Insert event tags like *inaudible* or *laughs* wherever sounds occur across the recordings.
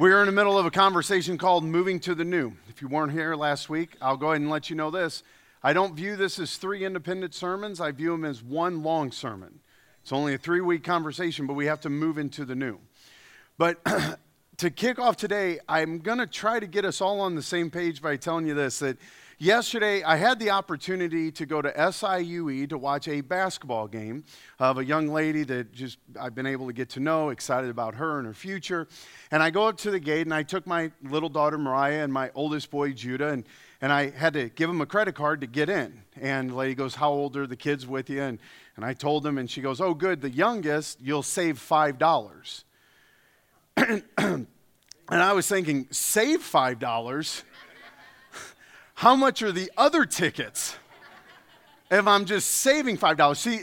We're in the middle of a conversation called Moving to the New. If you weren't here last week, I'll go ahead and let you know this. I don't view this as three independent sermons, I view them as one long sermon. It's only a three week conversation, but we have to move into the new. But *clears throat* to kick off today, I'm going to try to get us all on the same page by telling you this that yesterday I had the opportunity to go to SIUE to watch a basketball game of a young lady that just I've been able to get to know, excited about her and her future. And I go up to the gate and I took my little daughter Mariah and my oldest boy Judah and and I had to give him a credit card to get in. And the lady goes, How old are the kids with you? And, and I told him, and she goes, Oh, good, the youngest, you'll save $5. *clears throat* and I was thinking, Save $5? How much are the other tickets? If I'm just saving $5. See,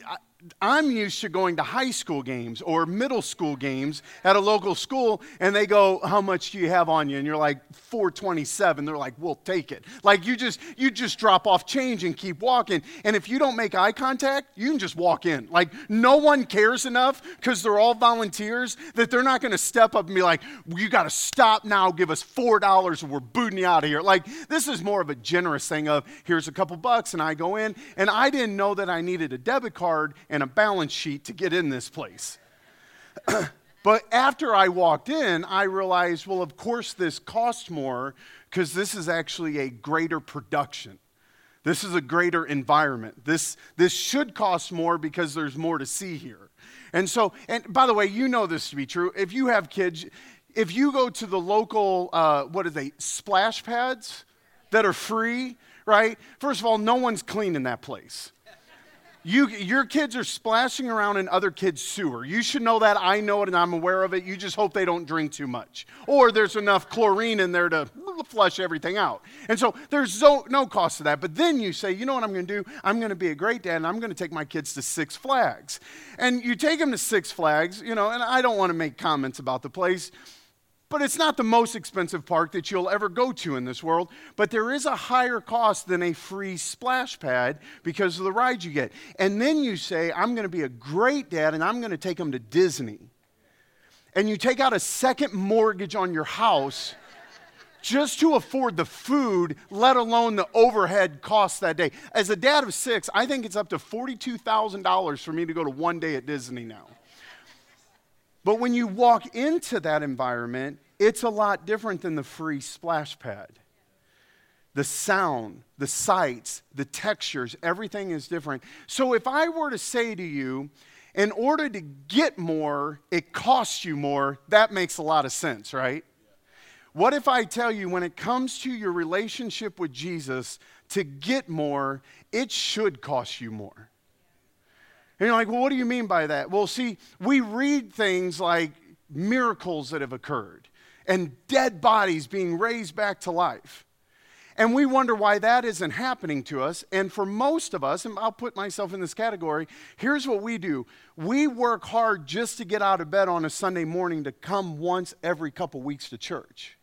I'm used to going to high school games or middle school games at a local school, and they go, "How much do you have on you?" And you're like, "427." They're like, "We'll take it." Like you just you just drop off change and keep walking. And if you don't make eye contact, you can just walk in. Like no one cares enough because they're all volunteers that they're not going to step up and be like, "You got to stop now. Give us four dollars, or we're booting you out of here." Like this is more of a generous thing of, "Here's a couple bucks," and I go in, and I didn't know that I needed a debit card and a balance sheet to get in this place. *clears throat* but after I walked in, I realized, well, of course, this costs more because this is actually a greater production. This is a greater environment. This, this should cost more because there's more to see here. And so, and by the way, you know this to be true. If you have kids, if you go to the local, uh, what are they, splash pads that are free, right? First of all, no one's cleaning that place. You, your kids are splashing around in other kids' sewer. You should know that. I know it and I'm aware of it. You just hope they don't drink too much. Or there's enough chlorine in there to flush everything out. And so there's no, no cost to that. But then you say, you know what I'm going to do? I'm going to be a great dad and I'm going to take my kids to Six Flags. And you take them to Six Flags, you know, and I don't want to make comments about the place. But it's not the most expensive park that you'll ever go to in this world. But there is a higher cost than a free splash pad because of the rides you get. And then you say, I'm going to be a great dad and I'm going to take them to Disney. And you take out a second mortgage on your house just to afford the food, let alone the overhead costs that day. As a dad of six, I think it's up to $42,000 for me to go to one day at Disney now. But when you walk into that environment, it's a lot different than the free splash pad. The sound, the sights, the textures, everything is different. So if I were to say to you, in order to get more, it costs you more, that makes a lot of sense, right? What if I tell you when it comes to your relationship with Jesus, to get more, it should cost you more? And you're like, well, what do you mean by that? Well, see, we read things like miracles that have occurred and dead bodies being raised back to life. And we wonder why that isn't happening to us. And for most of us, and I'll put myself in this category, here's what we do we work hard just to get out of bed on a Sunday morning to come once every couple weeks to church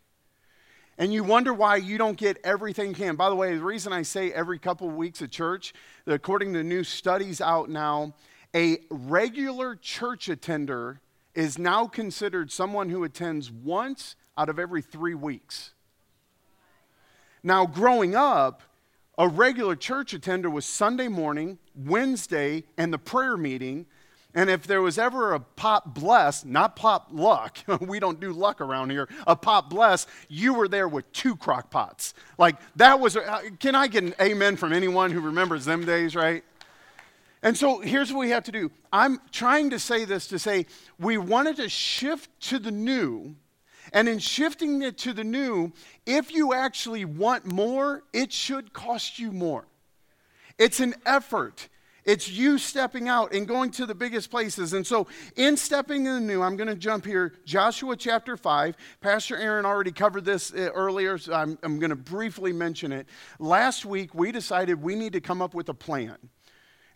and you wonder why you don't get everything you can. By the way, the reason I say every couple of weeks at church, according to new studies out now, a regular church attender is now considered someone who attends once out of every three weeks. Now, growing up, a regular church attender was Sunday morning, Wednesday, and the prayer meeting. And if there was ever a pop bless, not pop luck, *laughs* we don't do luck around here, a pop bless, you were there with two crock pots. Like that was, uh, can I get an amen from anyone who remembers them days, right? And so here's what we have to do. I'm trying to say this to say we wanted to shift to the new. And in shifting it to the new, if you actually want more, it should cost you more. It's an effort. It's you stepping out and going to the biggest places. And so, in stepping in the new, I'm going to jump here. Joshua chapter 5. Pastor Aaron already covered this uh, earlier, so I'm, I'm going to briefly mention it. Last week, we decided we need to come up with a plan.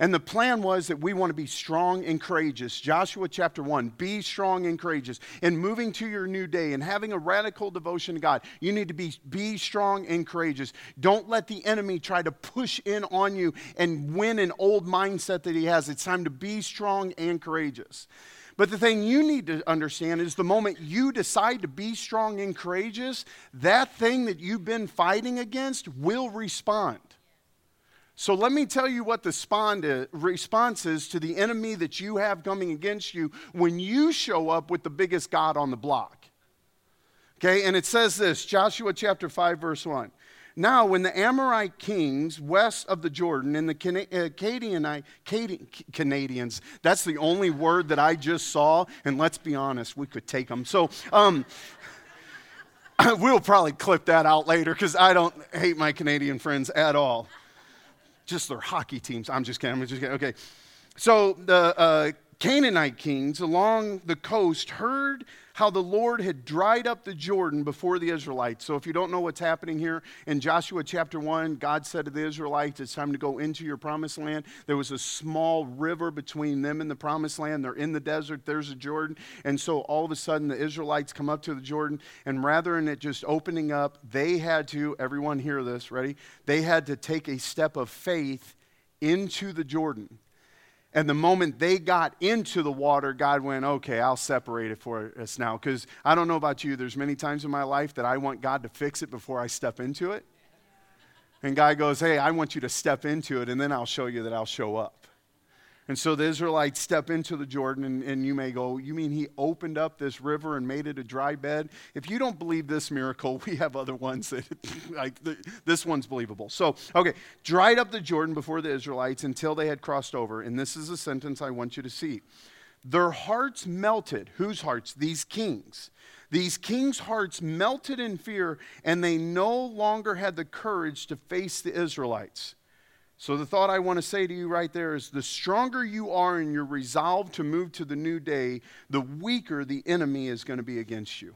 And the plan was that we want to be strong and courageous. Joshua chapter 1 be strong and courageous. In moving to your new day and having a radical devotion to God, you need to be, be strong and courageous. Don't let the enemy try to push in on you and win an old mindset that he has. It's time to be strong and courageous. But the thing you need to understand is the moment you decide to be strong and courageous, that thing that you've been fighting against will respond. So let me tell you what the response is to the enemy that you have coming against you when you show up with the biggest God on the block. Okay, and it says this Joshua chapter 5, verse 1. Now, when the Amorite kings west of the Jordan and the uh, Canaanite, Canadians, that's the only word that I just saw, and let's be honest, we could take them. So, um, *laughs* we'll probably clip that out later because I don't hate my Canadian friends at all. Just their hockey teams. I'm just kidding. I'm just kidding. Okay. So, the uh, Canaanite kings along the coast heard how the Lord had dried up the Jordan before the Israelites. So, if you don't know what's happening here, in Joshua chapter 1, God said to the Israelites, It's time to go into your promised land. There was a small river between them and the promised land. They're in the desert, there's a Jordan. And so, all of a sudden, the Israelites come up to the Jordan, and rather than it just opening up, they had to, everyone hear this, ready? They had to take a step of faith into the Jordan. And the moment they got into the water, God went, okay, I'll separate it for us now. Because I don't know about you, there's many times in my life that I want God to fix it before I step into it. And God goes, hey, I want you to step into it, and then I'll show you that I'll show up. And so the Israelites step into the Jordan, and, and, you may go, You mean he opened up this river and made it a dry bed? If you don't believe this miracle, *laughs* we have other ones that, *laughs* like, the, this one's believable. So, okay, dried up the Jordan before the Israelites until they had crossed over. And this is a sentence I want you to see. Their hearts melted. Whose hearts? These kings. These kings' hearts melted in fear, and they no longer had the courage to face the Israelites. So, the thought I want to say to you right there is the stronger you are in your resolve to move to the new day, the weaker the enemy is going to be against you.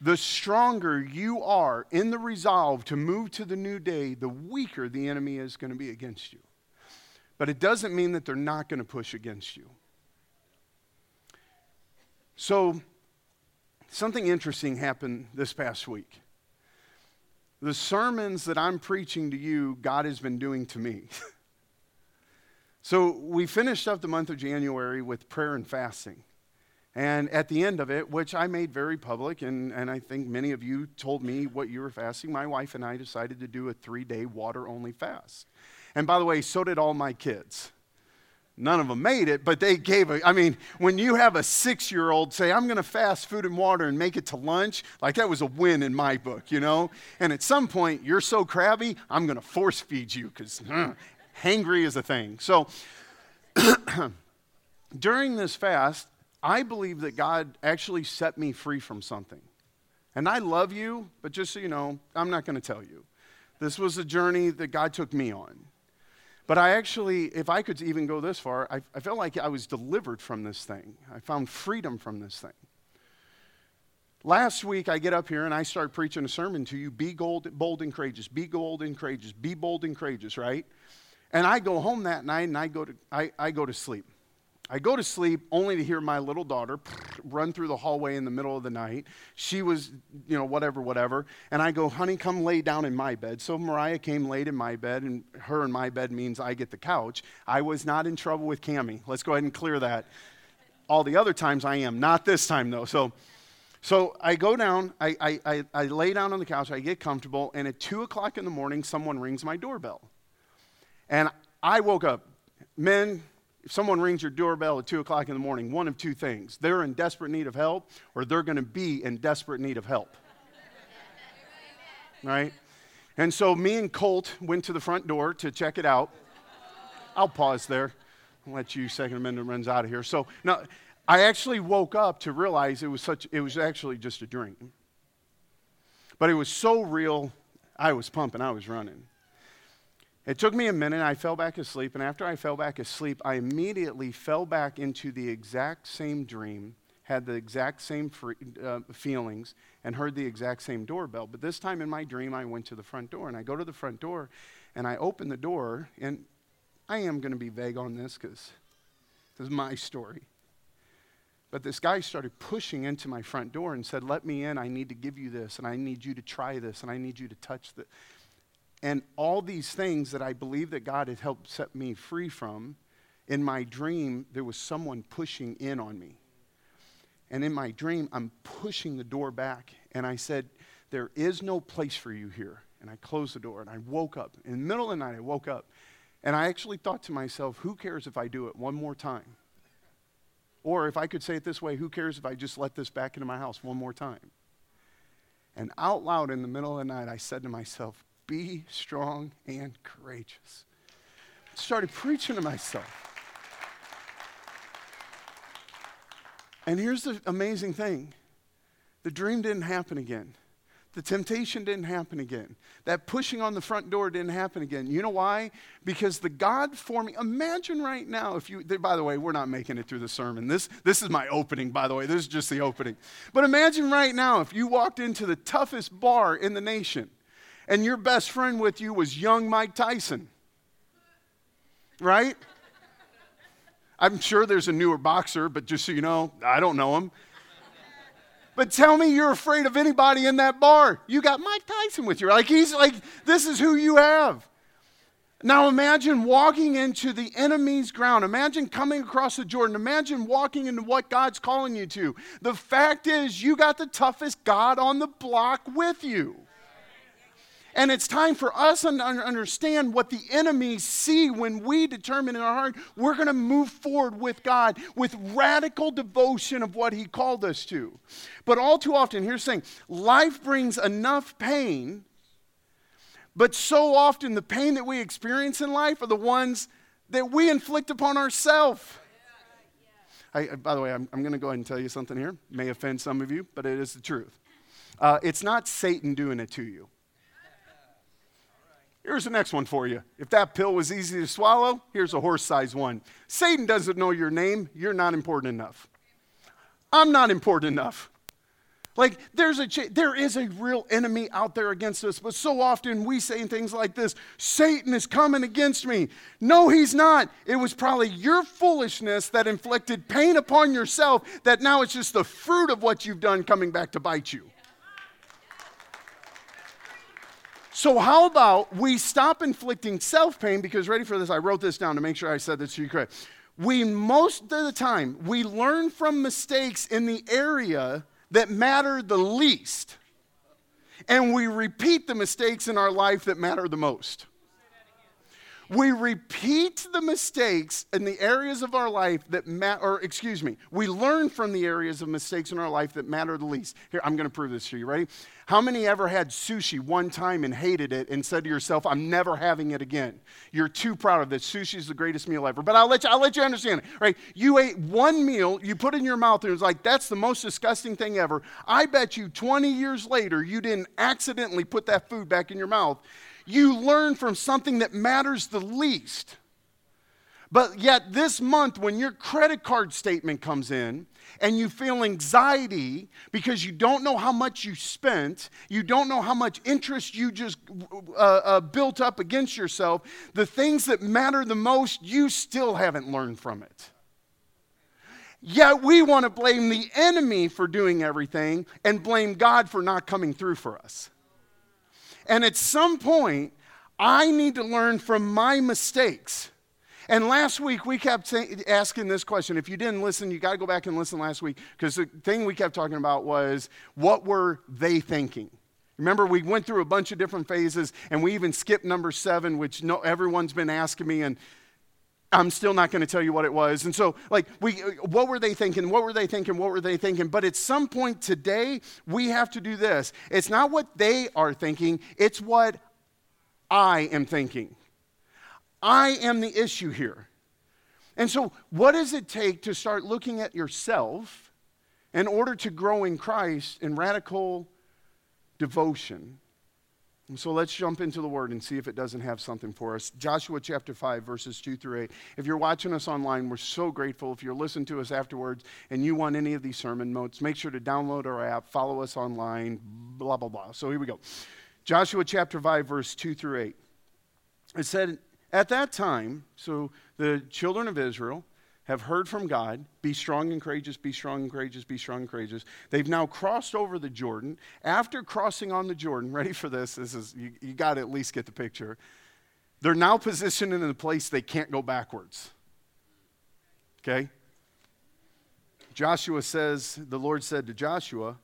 The stronger you are in the resolve to move to the new day, the weaker the enemy is going to be against you. But it doesn't mean that they're not going to push against you. So, something interesting happened this past week the sermons that I'm preaching to you, God has been doing to me. *laughs* so we finished up the month of January with prayer and fasting. And at the end of it, which I made very public, and, and I think many of you told me what you were fasting, my wife and I decided to do a three day water only fast. And by the way, so did all my kids. None of them made it, but they gave a. I mean, when you have a six year old say, I'm going to fast food and water and make it to lunch, like that was a win in my book, you know? And at some point, you're so crabby, I'm going to force feed you because hangry is a thing. So *clears throat* during this fast, I believe that God actually set me free from something. And I love you, but just so you know, I'm not going to tell you. This was a journey that God took me on. But I actually, if I could even go this far, I, I felt like I was delivered from this thing. I found freedom from this thing. Last week, I get up here and I start preaching a sermon to you be bold, bold and courageous, be bold and courageous, be bold and courageous, right? And I go home that night and I go to, I, I go to sleep. I go to sleep only to hear my little daughter *laughs* run through the hallway in the middle of the night. She was, you know, whatever, whatever. And I go, honey, come lay down in my bed. So Mariah came, laid in my bed, and her in my bed means I get the couch. I was not in trouble with Cami. Let's go ahead and clear that. All the other times I am, not this time though. So, so I go down, I, I, I, I lay down on the couch, I get comfortable, and at 2 o'clock in the morning, someone rings my doorbell. And I woke up. Men, if someone rings your doorbell at 2 o'clock in the morning, one of two things they're in desperate need of help, or they're going to be in desperate need of help. right? And so me and Colt went to the front door to check it out. I'll pause there. I'll let you, Second Amendment runs out of here. So now, I actually woke up to realize it was such. It was actually just a dream. But it was so real. I was pumping. I was running. It took me a minute. I fell back asleep. And after I fell back asleep, I immediately fell back into the exact same dream, had the exact same free, uh, feelings, and heard the exact same doorbell. But this time in my dream, I went to the front door. And I go to the front door and I open the door. And I am going to be vague on this because this is my story. But this guy started pushing into my front door and said, Let me in. I need to give you this, and I need you to try this, and I need you to touch this. And all these things that I believe that God had helped set me free from, in my dream, there was someone pushing in on me. And in my dream, I'm pushing the door back. And I said, There is no place for you here. And I closed the door and I woke up. In the middle of the night, I woke up. And I actually thought to myself, Who cares if I do it one more time? Or if I could say it this way, Who cares if I just let this back into my house one more time? And out loud in the middle of the night, I said to myself, Be strong and courageous. Started preaching to myself. And here's the amazing thing the dream didn't happen again. The temptation didn't happen again. That pushing on the front door didn't happen again. You know why? Because the God forming, imagine right now if you, by the way, we're not making it through the sermon. This, this is my opening, by the way. This is just the opening. But imagine right now if you walked into the toughest bar in the nation and your best friend with you was young Mike Tyson. Right? I'm sure there's a newer boxer, but just so you know, I don't know him. But tell me you're afraid of anybody in that bar. You got Mike Tyson with you. Like he's like, this is who you have. Now imagine walking into the enemy's ground. Imagine coming across the Jordan. Imagine walking into what God's calling you to. The fact is, you got the toughest God on the block with you. And it's time for us to understand what the enemies see when we determine in our heart we're going to move forward with God with radical devotion of what He called us to. But all too often, here's the thing life brings enough pain, but so often the pain that we experience in life are the ones that we inflict upon ourselves. I, by the way, I'm, I'm going to go ahead and tell you something here. May offend some of you, but it is the truth. Uh, it's not Satan doing it to you. Here's the next one for you. If that pill was easy to swallow, here's a horse sized one. Satan doesn't know your name. You're not important enough. I'm not important enough. Like there's a there is a real enemy out there against us, but so often we say things like this, Satan is coming against me. No, he's not. It was probably your foolishness that inflicted pain upon yourself that now it's just the fruit of what you've done coming back to bite you. So, how about we stop inflicting self pain? Because, ready for this, I wrote this down to make sure I said this to you correct. We, most of the time, we learn from mistakes in the area that matter the least, and we repeat the mistakes in our life that matter the most. We repeat the mistakes in the areas of our life that matter, or excuse me, we learn from the areas of mistakes in our life that matter the least. Here, I'm going to prove this to you. Ready? How many ever had sushi one time and hated it and said to yourself, I'm never having it again? You're too proud of this. Sushi is the greatest meal ever. But I'll let you, I'll let you understand it, right? You ate one meal, you put it in your mouth, and it was like, that's the most disgusting thing ever. I bet you 20 years later, you didn't accidentally put that food back in your mouth you learn from something that matters the least. But yet, this month, when your credit card statement comes in and you feel anxiety because you don't know how much you spent, you don't know how much interest you just uh, uh, built up against yourself, the things that matter the most, you still haven't learned from it. Yet we want to blame the enemy for doing everything and blame God for not coming through for us. And at some point, I need to learn from my mistakes. And last week we kept asking this question. If you didn't listen, you got to go back and listen last week because the thing we kept talking about was what were they thinking? Remember, we went through a bunch of different phases, and we even skipped number seven, which no, everyone's been asking me, and I'm still not going to tell you what it was. And so, like, we, what were they thinking? What were they thinking? What were they thinking? But at some point today, we have to do this. It's not what they are thinking, it's what I am thinking. I am the issue here. And so, what does it take to start looking at yourself in order to grow in Christ in radical devotion? And so let's jump into the word and see if it doesn't have something for us. Joshua chapter 5, verses 2 through 8. If you're watching us online, we're so grateful. If you're listening to us afterwards and you want any of these sermon notes, make sure to download our app, follow us online, blah, blah, blah. So here we go. Joshua chapter 5, verse 2 through 8. It said, At that time, so the children of Israel have heard from God, be strong and courageous, be strong and courageous, be strong and courageous. They've now crossed over the Jordan. After crossing on the Jordan, *laughs* ready for this, this is, you, you got to at least get the picture. They're now positioned in a place they can't go backwards. Okay? Joshua says, the Lord said to Joshua,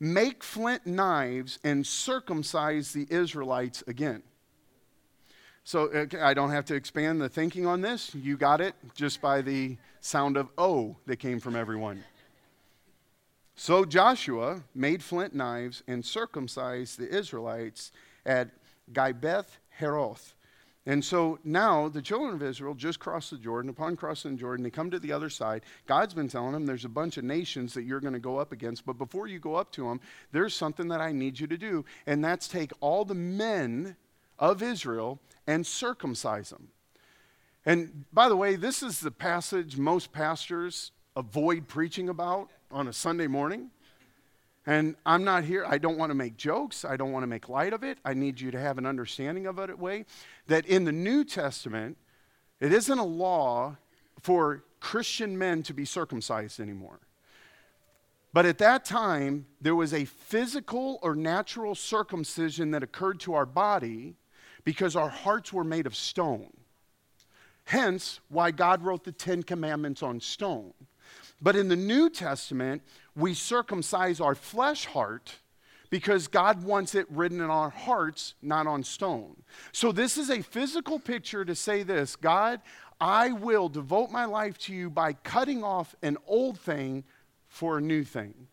Make flint knives and circumcise the Israelites again. So I don't have to expand the thinking on this. You got it just by the sound of oh that came from everyone. So Joshua made flint knives and circumcised the Israelites at Gibeath Heroth. And so now the children of Israel just crossed the Jordan. Upon crossing the Jordan, they come to the other side. God's been telling them there's a bunch of nations that you're going to go up against. But before you go up to them, there's something that I need you to do. And that's take all the men of Israel and circumcise them. And by the way, this is the passage most pastors avoid preaching about on a Sunday morning. And I'm not here, I don't want to make jokes. I don't want to make light of it. I need you to have an understanding of it way that in the New Testament, it isn't a law for Christian men to be circumcised anymore. But at that time, there was a physical or natural circumcision that occurred to our body because our hearts were made of stone. Hence, why God wrote the Ten Commandments on stone. But in the New Testament, we circumcise our flesh heart because God wants it written in our hearts, not on stone. So, this is a physical picture to say this God, I will devote my life to you by cutting off an old thing for a new thing.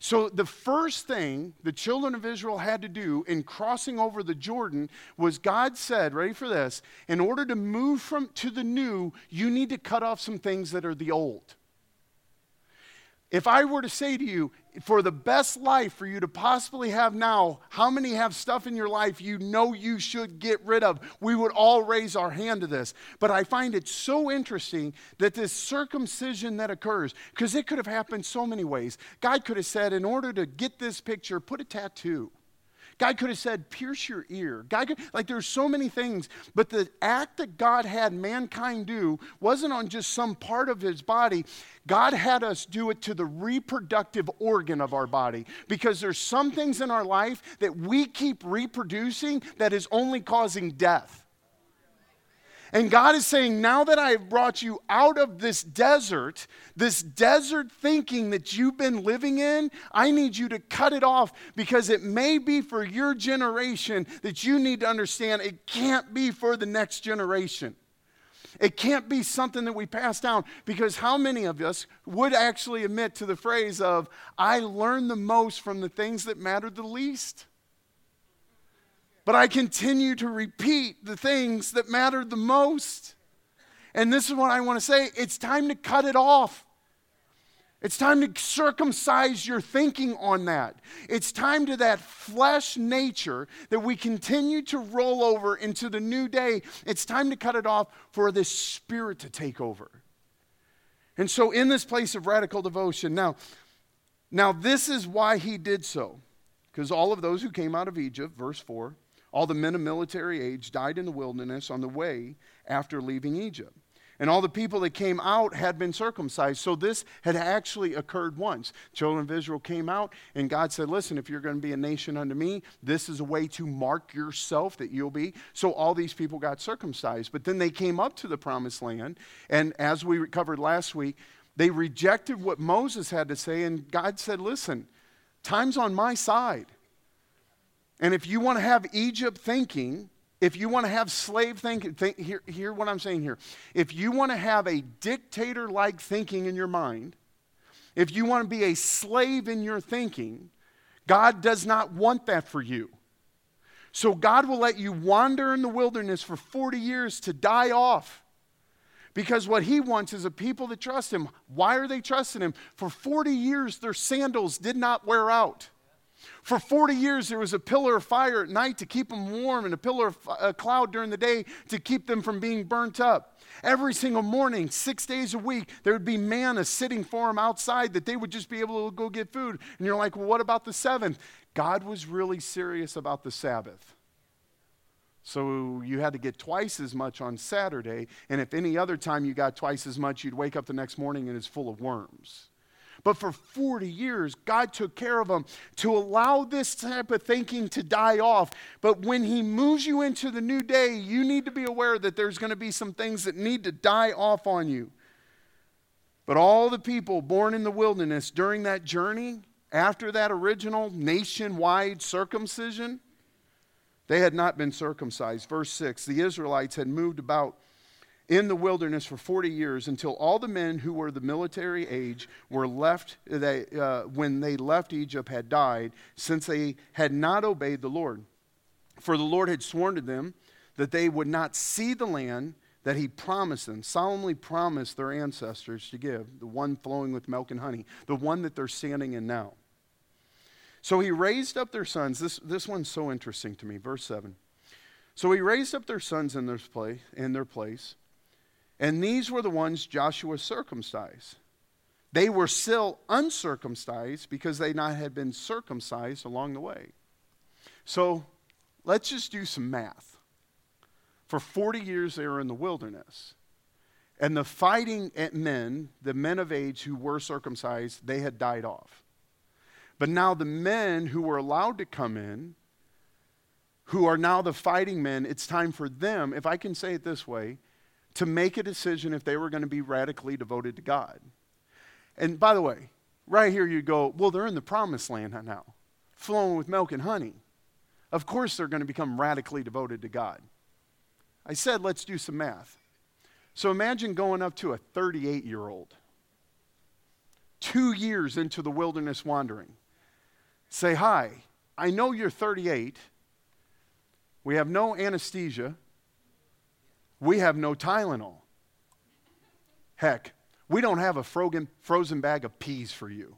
So, the first thing the children of Israel had to do in crossing over the Jordan was God said, ready for this, in order to move from to the new, you need to cut off some things that are the old. If I were to say to you, for the best life for you to possibly have now, how many have stuff in your life you know you should get rid of? We would all raise our hand to this. But I find it so interesting that this circumcision that occurs, because it could have happened so many ways. God could have said, in order to get this picture, put a tattoo. God could have said, pierce your ear. God could, like there's so many things, but the act that God had mankind do wasn't on just some part of his body. God had us do it to the reproductive organ of our body because there's some things in our life that we keep reproducing that is only causing death. And God is saying, now that I have brought you out of this desert, this desert thinking that you've been living in, I need you to cut it off because it may be for your generation that you need to understand it can't be for the next generation. It can't be something that we pass down because how many of us would actually admit to the phrase of, I learned the most from the things that mattered the least? But I continue to repeat the things that mattered the most. And this is what I want to say it's time to cut it off. It's time to circumcise your thinking on that. It's time to that flesh nature that we continue to roll over into the new day. It's time to cut it off for this spirit to take over. And so in this place of radical devotion, now, now this is why he did so. Because all of those who came out of Egypt, verse 4, all the men of military age died in the wilderness on the way after leaving Egypt. And all the people that came out had been circumcised. So this had actually occurred once. Children of Israel came out, and God said, Listen, if you're going to be a nation unto me, this is a way to mark yourself that you'll be. So all these people got circumcised. But then they came up to the promised land. And as we covered last week, they rejected what Moses had to say. And God said, Listen, time's on my side. And if you want to have Egypt thinking, if you want to have slave thinking, think, hear, hear what I'm saying here. If you want to have a dictator like thinking in your mind, if you want to be a slave in your thinking, God does not want that for you. So God will let you wander in the wilderness for 40 years to die off. Because what he wants is a people that trust him. Why are they trusting him? For 40 years, their sandals did not wear out. For 40 years, there was a pillar of fire at night to keep them warm and a pillar of a cloud during the day to keep them from being burnt up. Every single morning, six days a week, there would be manna sitting for them outside that they would just be able to go get food. And you're like, well, what about the seventh? God was really serious about the Sabbath. So you had to get twice as much on Saturday. And if any other time you got twice as much, you'd wake up the next morning and it's full of worms. But for 40 years, God took care of them to allow this type of thinking to die off. But when He moves you into the new day, you need to be aware that there's going to be some things that need to die off on you. But all the people born in the wilderness during that journey, after that original nationwide circumcision, they had not been circumcised. Verse 6 The Israelites had moved about in the wilderness for 40 years until all the men who were the military age were left they, uh, when they left Egypt had died, since they had not obeyed the Lord. For the Lord had sworn to them that they would not see the land that he promised them, solemnly promised their ancestors to give, the one flowing with milk and honey, the one that they're standing in now. So he raised up their sons. This, this one's so interesting to me. Verse 7. So he raised up their sons in their place, in their place and these were the ones Joshua circumcised. They were still uncircumcised because they had not had been circumcised along the way. So let's just do some math. For 40 years they were in the wilderness. And the fighting men, the men of age who were circumcised, they had died off. But now the men who were allowed to come in, who are now the fighting men, it's time for them, if I can say it this way, to make a decision if they were going to be radically devoted to God. And by the way, right here you go, well, they're in the promised land now, flowing with milk and honey. Of course, they're going to become radically devoted to God. I said, let's do some math. So imagine going up to a 38 year old, two years into the wilderness wandering. Say, hi, I know you're 38. We have no anesthesia. We have no Tylenol. Heck, we don't have a frozen, bag of peas for you.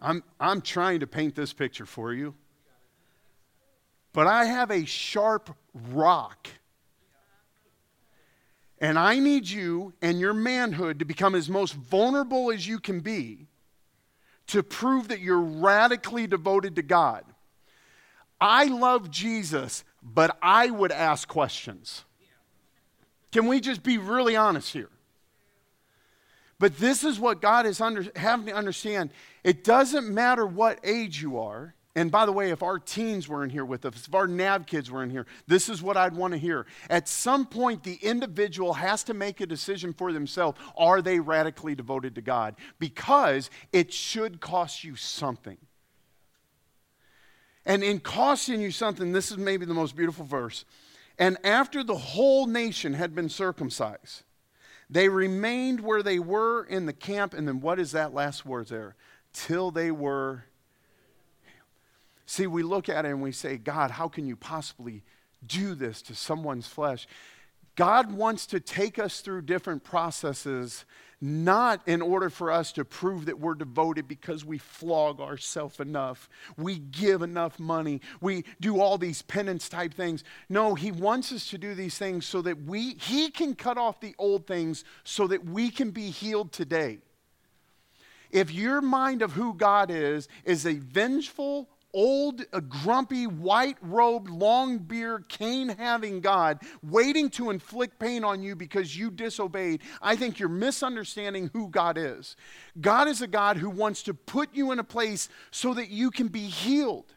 I'm, I'm trying to paint this picture for you. But I have a sharp rock. And I need you and your manhood to become as most vulnerable as you can be to prove that you're radically devoted to God. I love Jesus but I would ask questions. Can we just be really honest here? But this is what God is under, having to understand. It doesn't matter what age you are. And by the way, if our teens were in here with us, if our NAV kids were in here, this is what I'd want to hear. At some point, the individual has to make a decision for themselves. Are they radically devoted to God? Because it should cost you something. And in costing you something, this is maybe the most beautiful verse. And after the whole nation had been circumcised, they remained where they were in the camp. And then what is that last word there? Till they were. See, we look at it and we say, God, how can you possibly do this to someone's flesh? God wants to take us through different processes not in order for us to prove that we're devoted because we flog ourselves enough, we give enough money, we do all these penance type things. No, He wants us to do these things so that we, He can cut off the old things so that we can be healed today. If your mind of who God is is a vengeful, old, a grumpy, white robed, long beard, cane having God waiting to inflict pain on you because you disobeyed, I think you're misunderstanding who God is. God is a God who wants to put you in a place so that you can be healed.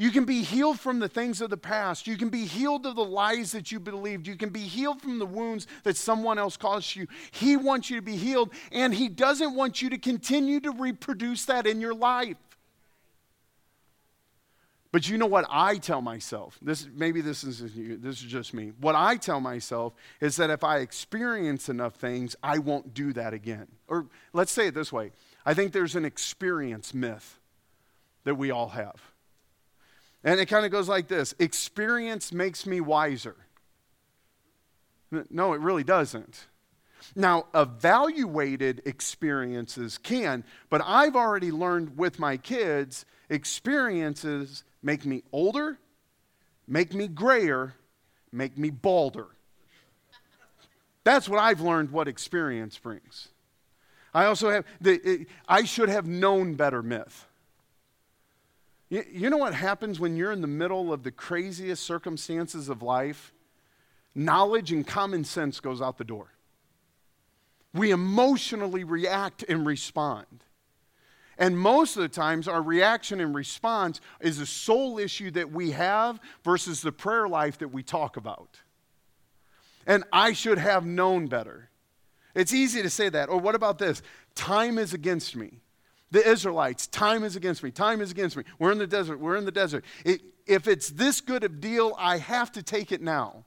You can be healed from the things of the past. You can be healed of the lies that you believed. You can be healed from the wounds that someone else caused you. He wants you to be healed, and He doesn't want you to continue to reproduce that in your life. But you know what I tell myself? This maybe this is this is just me. What I tell myself is that if I experience enough things, I won't do that again. Or let's say it this way. I think there's an experience myth that we all have. And it kind of goes like this experience makes me wiser. No, it really doesn't. Now, evaluated experiences can, but I've already learned with my kids, experiences make me older, make me grayer, make me balder. That's what I've learned what experience brings. I also have the I should have known better myth. You, you know what happens when you're in the middle of the craziest circumstances of life? Knowledge and common sense goes out the door. We emotionally react and respond. And most of the times, our reaction and response is a soul issue that we have versus the prayer life that we talk about. And I should have known better. It's easy to say that. Or what about this? Time is against me. The Israelites, time is against me. Time is against me. We're in the desert. We're in the desert. It, if it's this good a deal, I have to take it now.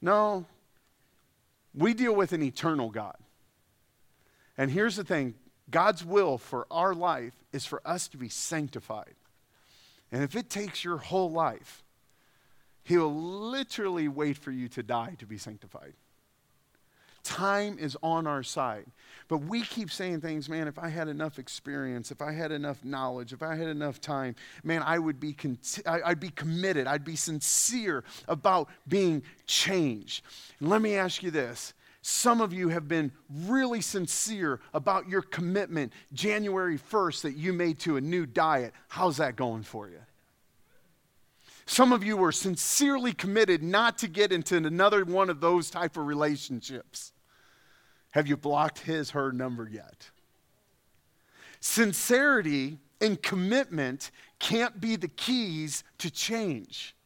No. We deal with an eternal God. And here's the thing God's will for our life is for us to be sanctified. And if it takes your whole life, He'll literally wait for you to die to be sanctified. Time is on our side. But we keep saying things, man, if I had enough experience, if I had enough knowledge, if I had enough time, man, I would be, con- I'd be committed. I'd be sincere about being changed. And let me ask you this. Some of you have been really sincere about your commitment January 1st that you made to a new diet. How's that going for you? Some of you were sincerely committed not to get into another one of those type of relationships. Have you blocked his, her number yet? Sincerity and commitment can't be the keys to change.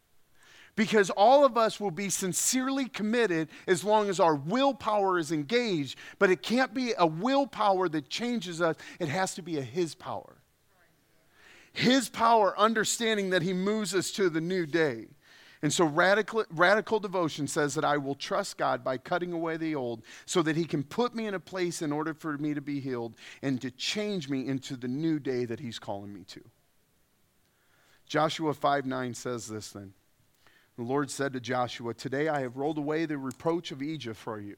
Because all of us will be sincerely committed as long as our willpower is engaged, but it can't be a willpower that changes us, it has to be a His power. His power, understanding that He moves us to the new day. And so radical, radical devotion says that I will trust God by cutting away the old so that He can put me in a place in order for me to be healed and to change me into the new day that He's calling me to. Joshua 5 9 says this then. The Lord said to Joshua, Today I have rolled away the reproach of Egypt for you.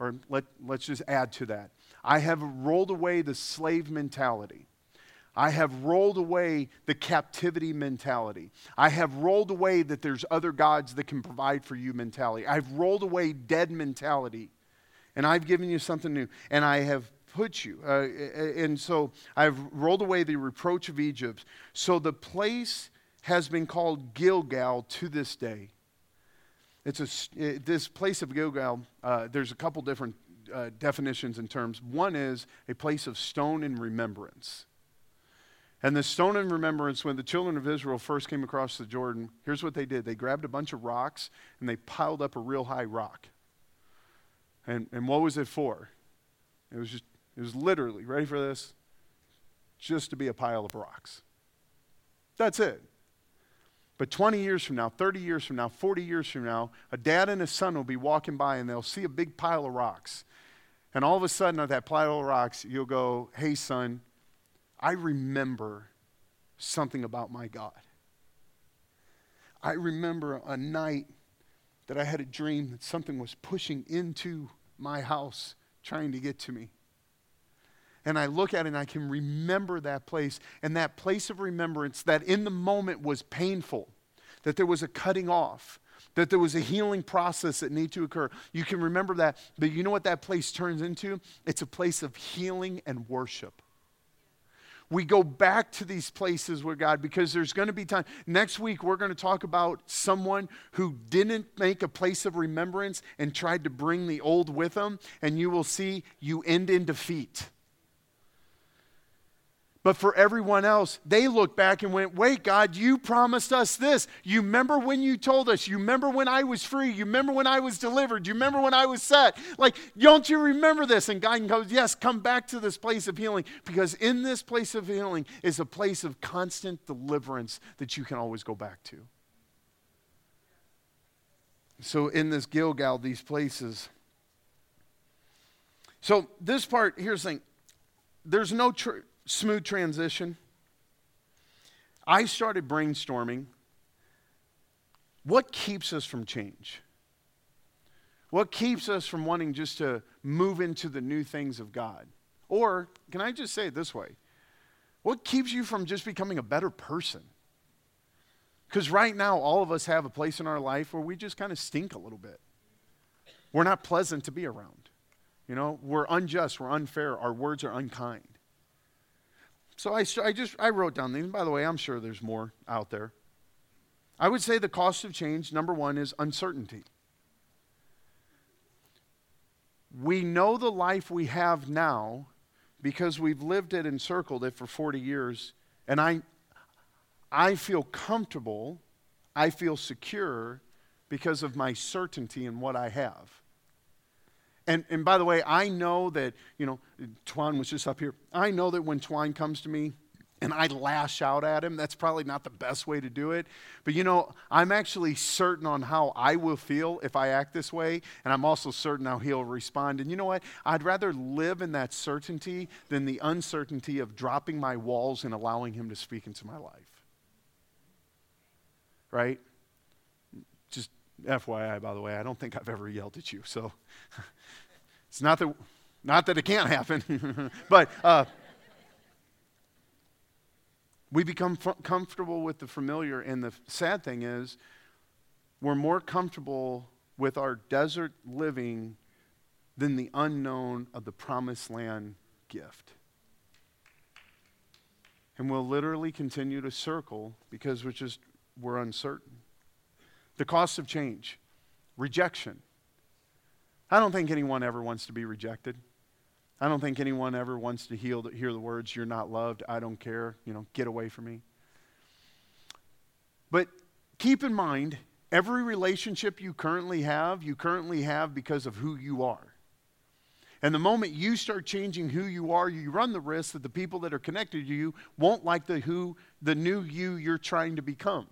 Or let, let's just add to that. I have rolled away the slave mentality. I have rolled away the captivity mentality. I have rolled away that there's other gods that can provide for you mentality. I've rolled away dead mentality. And I've given you something new. And I have put you. Uh, and so I've rolled away the reproach of Egypt. So the place has been called Gilgal to this day. It's a, this place of Gilgal, uh, there's a couple different uh, definitions and terms. One is a place of stone and remembrance. And the stone in remembrance, when the children of Israel first came across the Jordan, here's what they did they grabbed a bunch of rocks and they piled up a real high rock. And, and what was it for? It was just, it was literally, ready for this? Just to be a pile of rocks. That's it. But 20 years from now, 30 years from now, 40 years from now, a dad and a son will be walking by and they'll see a big pile of rocks. And all of a sudden, at that pile of rocks, you'll go, Hey, son, I remember something about my God. I remember a night that I had a dream that something was pushing into my house trying to get to me. And I look at it and I can remember that place. And that place of remembrance that in the moment was painful, that there was a cutting off, that there was a healing process that needed to occur. You can remember that. But you know what that place turns into? It's a place of healing and worship we go back to these places where God, because there's going to be time. Next week, we're going to talk about someone who didn't make a place of remembrance and tried to bring the old with them, and you will see you end in defeat. But for everyone else, they look back and went, Wait, God, you promised us this. You remember when you told us? You remember when I was free? You remember when I was delivered? You remember when I was set? Like, don't you remember this? And God goes, Yes, come back to this place of healing because in this place of healing is a place of constant deliverance that you can always go back to. So, in this Gilgal, these places. So, this part, here's the thing there's no truth smooth transition. I started brainstorming what keeps us from change? What keeps us from wanting just to move into the new things of God? Or, can I just say it this way? What keeps you from just becoming a better person? Because right now, all of us have a place in our life where we just kind of stink a little bit. We're not pleasant to be around. You know, we're unjust, we're unfair, our words are unkind. So I, I just I wrote down these. By the way, I'm sure there's more out there. I would say the cost of change, number one, is uncertainty. We know the life we have now because we've lived it and circled it for 40 years, and I, I feel comfortable, I feel secure because of my certainty in what I have. And, and by the way, I know that, you know, Twan was just up here. I know that when Twan comes to me and I lash out at him, that's probably not the best way to do it. But, you know, I'm actually certain on how I will feel if I act this way. And I'm also certain how he'll respond. And you know what? I'd rather live in that certainty than the uncertainty of dropping my walls and allowing him to speak into my life. Right? FYI, by the way, I don't think I've ever yelled at you. So. *laughs* It's not that, not that it can't happen, *laughs* but uh, we become f- comfortable with the familiar. And the sad thing is, we're more comfortable with our desert living than the unknown of the promised land gift. And we'll literally continue to circle because we're just we're uncertain. The cost of change, rejection. I don't think anyone ever wants to be rejected. I don't think anyone ever wants to heal, hear the words, You're not loved. I don't care. You know, get away from me. But keep in mind, every relationship you currently have, you currently have because of who you are. And the moment you start changing who you are, you run the risk that the people that are connected to you won't like the who the new you you're trying to become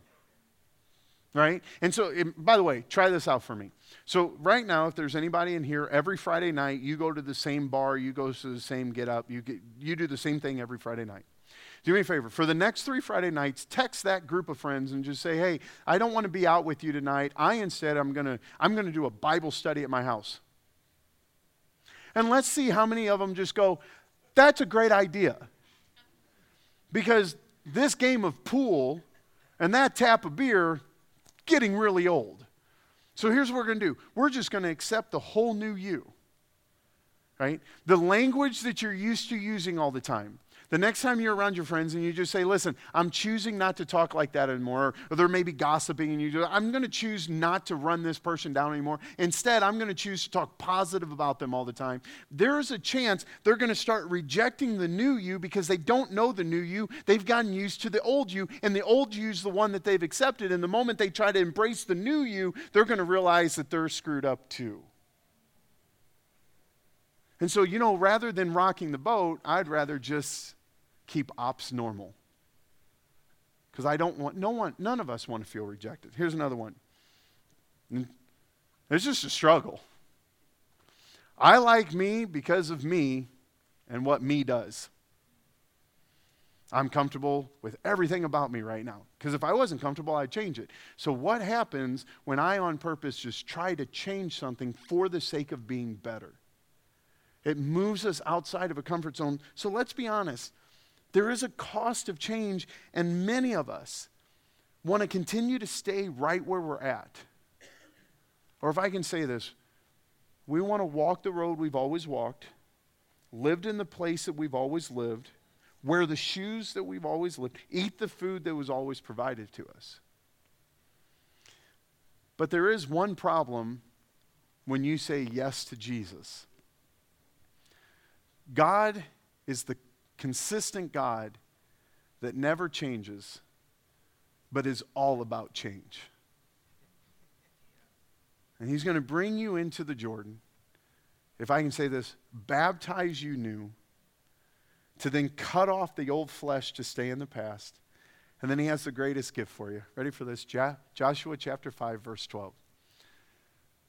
right? And so, by the way, try this out for me. So, right now, if there's anybody in here, every Friday night, you go to the same bar, you go to the same get up, you, get, you do the same thing every Friday night. Do me a favor. For the next three Friday nights, text that group of friends and just say, hey, I don't want to be out with you tonight. I instead, I'm going to I'm going to do a Bible study at my house. And let's see how many of them just go, that's a great idea. Because this game of pool and that tap of beer getting really old. So here's what we're going to do we're just going to accept the whole new you. Right? The language that you're used to using all the time. The next time you're around your friends and you just say, listen, I'm choosing not to talk like that anymore, or there may be gossiping, and you do, I'm going to choose not to run this person down anymore. Instead, I'm going to choose to talk positive about them all the time. There's a chance they're going to start rejecting the new you because they don't know the new you. They've gotten used to the old you, and the old you is the one that they've accepted. And the moment they try to embrace the new you, they're going to realize that they're screwed up too. And so, you know, rather than rocking the boat, I'd rather just keep ops normal. Because I don't want, no one, none of us want to feel rejected. Here's another one. It's just a struggle. I like me because of me and what me does. I'm comfortable with everything about me right now. Because if I wasn't comfortable, I'd change it. So, what happens when I, on purpose, just try to change something for the sake of being better? It moves us outside of a comfort zone. So, let's be honest. There is a cost of change, and many of us want to continue to stay right where we're at. Or if I can say this, we want to walk the road we've always walked, lived in the place that we've always lived, wear the shoes that we've always lived, eat the food that was always provided to us. But there is one problem when you say yes to Jesus. God is the consistent God that never changes, but is all about change. And He's going to bring you into the Jordan, if I can say this, baptize you new, to then cut off the old flesh to stay in the past. And then He has the greatest gift for you. Ready for this? Joshua chapter 5, verse 12.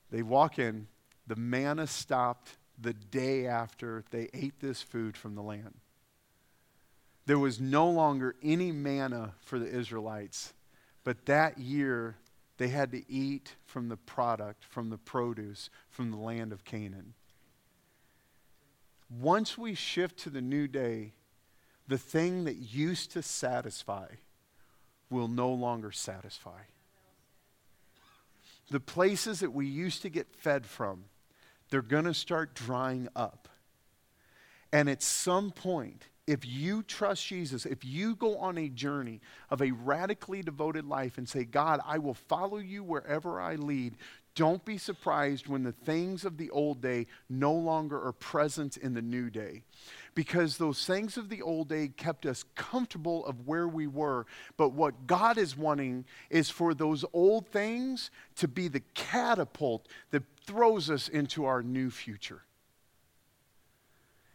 They walk in, the manna stopped the day after they ate this food from the land there was no longer any manna for the Israelites. But that year, they had to eat from the product, from the produce, from the land of Canaan. Once we shift to the new day, the thing that used to satisfy will no longer satisfy. The places that we used to get fed from, they're going to start drying up. And at some point, if you trust Jesus, if you go on a journey of a radically devoted life and say, God, I will follow you wherever I lead, Don't be surprised when the things of the old day no longer are present in the new day. Because those things of the old day kept us comfortable of where we were. But what God is wanting is for those old things to be the catapult that throws us into our new future.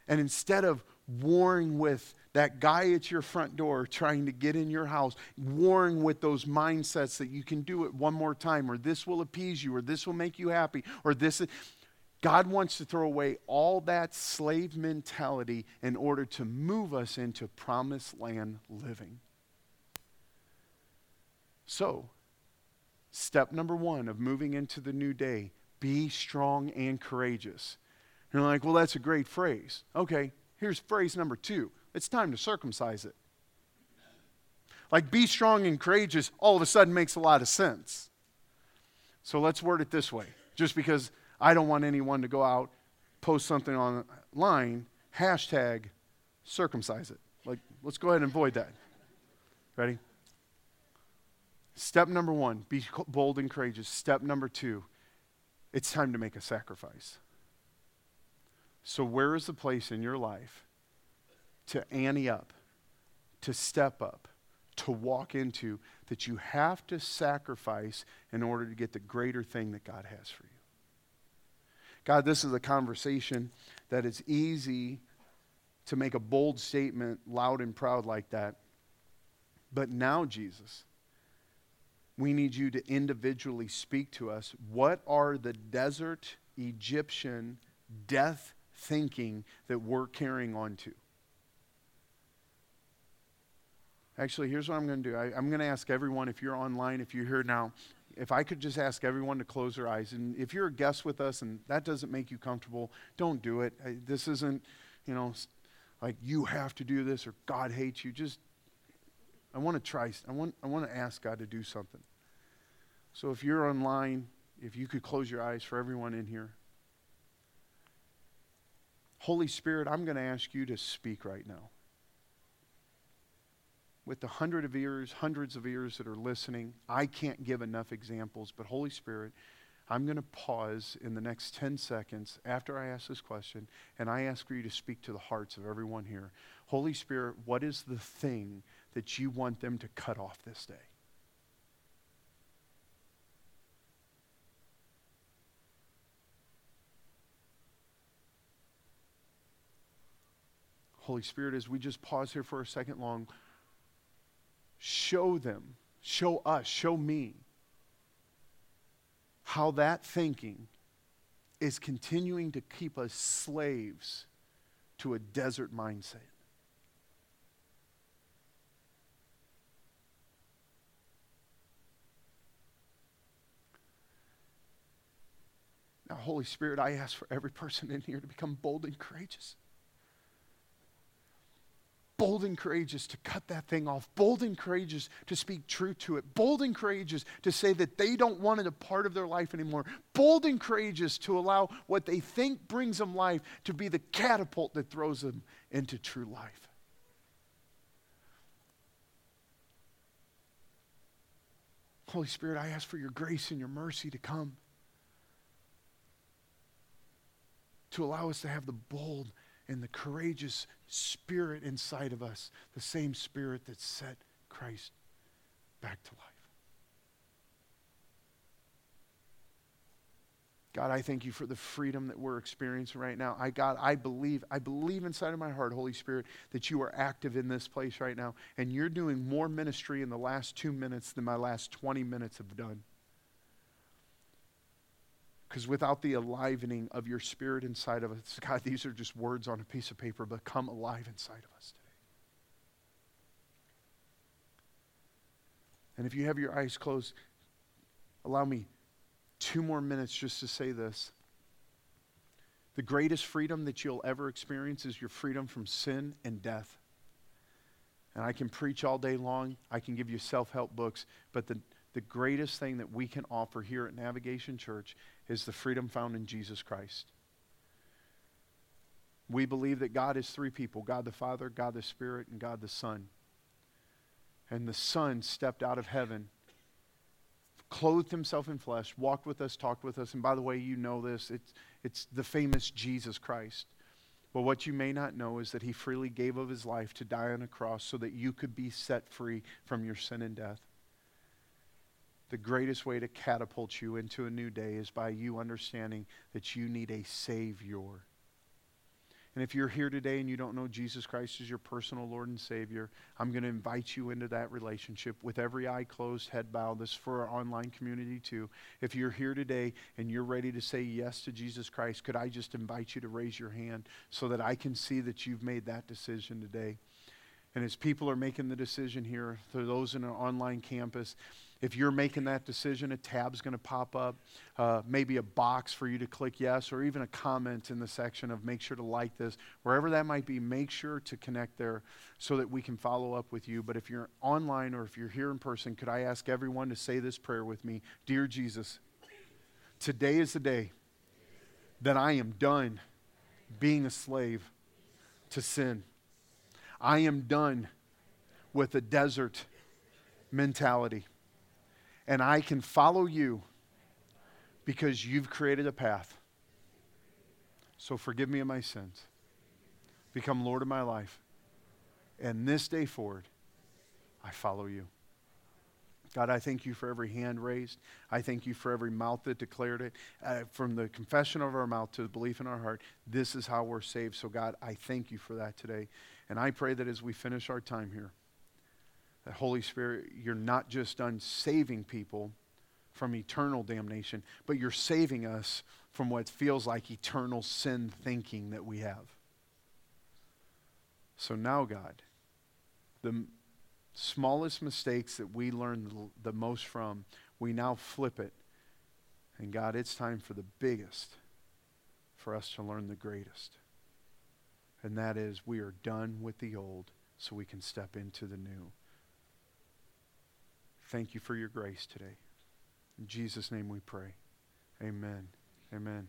And instead of warring with that guy at your front door trying to get in your house, warring with those mindsets that you can do it one more time, or this will appease you, or this will make you happy, or this. God wants to throw away all that slave mentality in order to move us into promised land living. So, step number one of moving into the new day be strong and courageous. You're like, well, that's a great phrase. Okay, here's phrase number two it's time to circumcise it. Like, be strong and courageous all of a sudden makes a lot of sense. So let's word it this way just because I don't want anyone to go out, post something online, hashtag circumcise it. Like, let's go ahead and avoid that. Ready? Step number one, be bold and courageous. Step number two, it's time to make a sacrifice. So, where is the place in your life to ante up, to step up, to walk into that you have to sacrifice in order to get the greater thing that God has for you? God, this is a conversation that it's easy to make a bold statement loud and proud like that. But now, Jesus, we need you to individually speak to us. What are the desert Egyptian death thinking that we're carrying on to? Actually, here's what I'm going to do. I, am going to ask everyone, if you're online, if you're here now, if I could just ask everyone to close their eyes. And if you're a guest with us and that doesn't make you comfortable, don't do it. I, this isn't, you know, like you have to do this or God hates you. Just, I want to try, I want, I want to ask God to do something. So if you're online, if you could close your eyes for everyone in here. Holy Spirit, I'm going to ask you to speak right now with the hundred of ears, hundreds of ears that are listening. I can't give enough examples, but Holy Spirit, I'm going to pause in the next 10 seconds after I ask this question, and I ask for you to speak to the hearts of everyone here. Holy Spirit, what is the thing that you want them to cut off this day? Holy Spirit, as we just pause here for a second long, show them, show us, show me how that thinking is continuing to keep us slaves to a desert mindset. Now, Holy Spirit, I ask for every person in here to become bold and courageous bold and courageous to cut that thing off, bold and courageous to speak truth to it, bold and courageous to say that they don't want it a part of their life anymore, bold and courageous to allow what they think brings them life to be the catapult that throws them into true life. Holy Spirit, I ask for your grace and your mercy to come. To allow us to have the bold and the courageous spirit inside of us, the same spirit that set Christ back to life. God, I thank you for the freedom that we're experiencing right now. I God, I believe, I believe inside of my heart, Holy Spirit, that you are active in this place right now, and you're doing more ministry in the last two minutes than my last 20 minutes have done. Because without the alivening of your spirit inside of us, God, these are just words on a piece of paper, but come alive inside of us today. And if you have your eyes closed, allow me two more minutes just to say this. The greatest freedom that you'll ever experience is your freedom from sin and death. And I can preach all day long, I can give you self help books, but the, the greatest thing that we can offer here at Navigation Church is the freedom found in Jesus Christ. We believe that God is three people God the Father, God the Spirit, and God the Son. And the Son stepped out of heaven clothed himself in flesh, walked with us, talked with us. And by the way, you know this. It's, it's the famous Jesus Christ. But what you may not know is that he freely gave of his life to die on a cross so that you could be set free from your sin and death. The greatest way to catapult you into a new day is by you understanding that you need a Savior. And if you're here today and you don't know Jesus Christ as your personal Lord and Savior, I'm going to invite you into that relationship with every eye closed, head bowed. This for our online community too. If you're here today and you're ready to say yes to Jesus Christ, could I just invite you to raise your hand so that I can see that you've made that decision today? And as people are making the decision here, for those in an online campus, if you're making that decision, a tab's going to pop up, uh, maybe a box for you to click yes, or even a comment in the section of make sure to like this. Wherever that might be, make sure to connect there so that we can follow up with you. But if you're online or if you're here in person, could I ask everyone to say this prayer with me? Dear Jesus, today is the day that I am done being a slave to sin. I am done with a desert mentality and I can follow you because you've created a path. So forgive me of my sins. Become Lord of my life. And this day forward, I follow you. God, I thank you for every hand raised. I thank you for every mouth that declared it. Uh, from the confession of our mouth to the belief in our heart, this is how we're saved. So, God, I thank you for that today. And I pray that as we finish our time here, that Holy Spirit, you're not just done saving people from eternal damnation, but you're saving us from what feels like eternal sin thinking that we have. So now, God, the smallest mistakes that we learn the, the most from, we now flip it. And God, it's time for the biggest for us to learn the greatest. And that is, we are done with the old so we can step into the new. Thank you for your grace today. In Jesus' name we pray. Amen. Amen.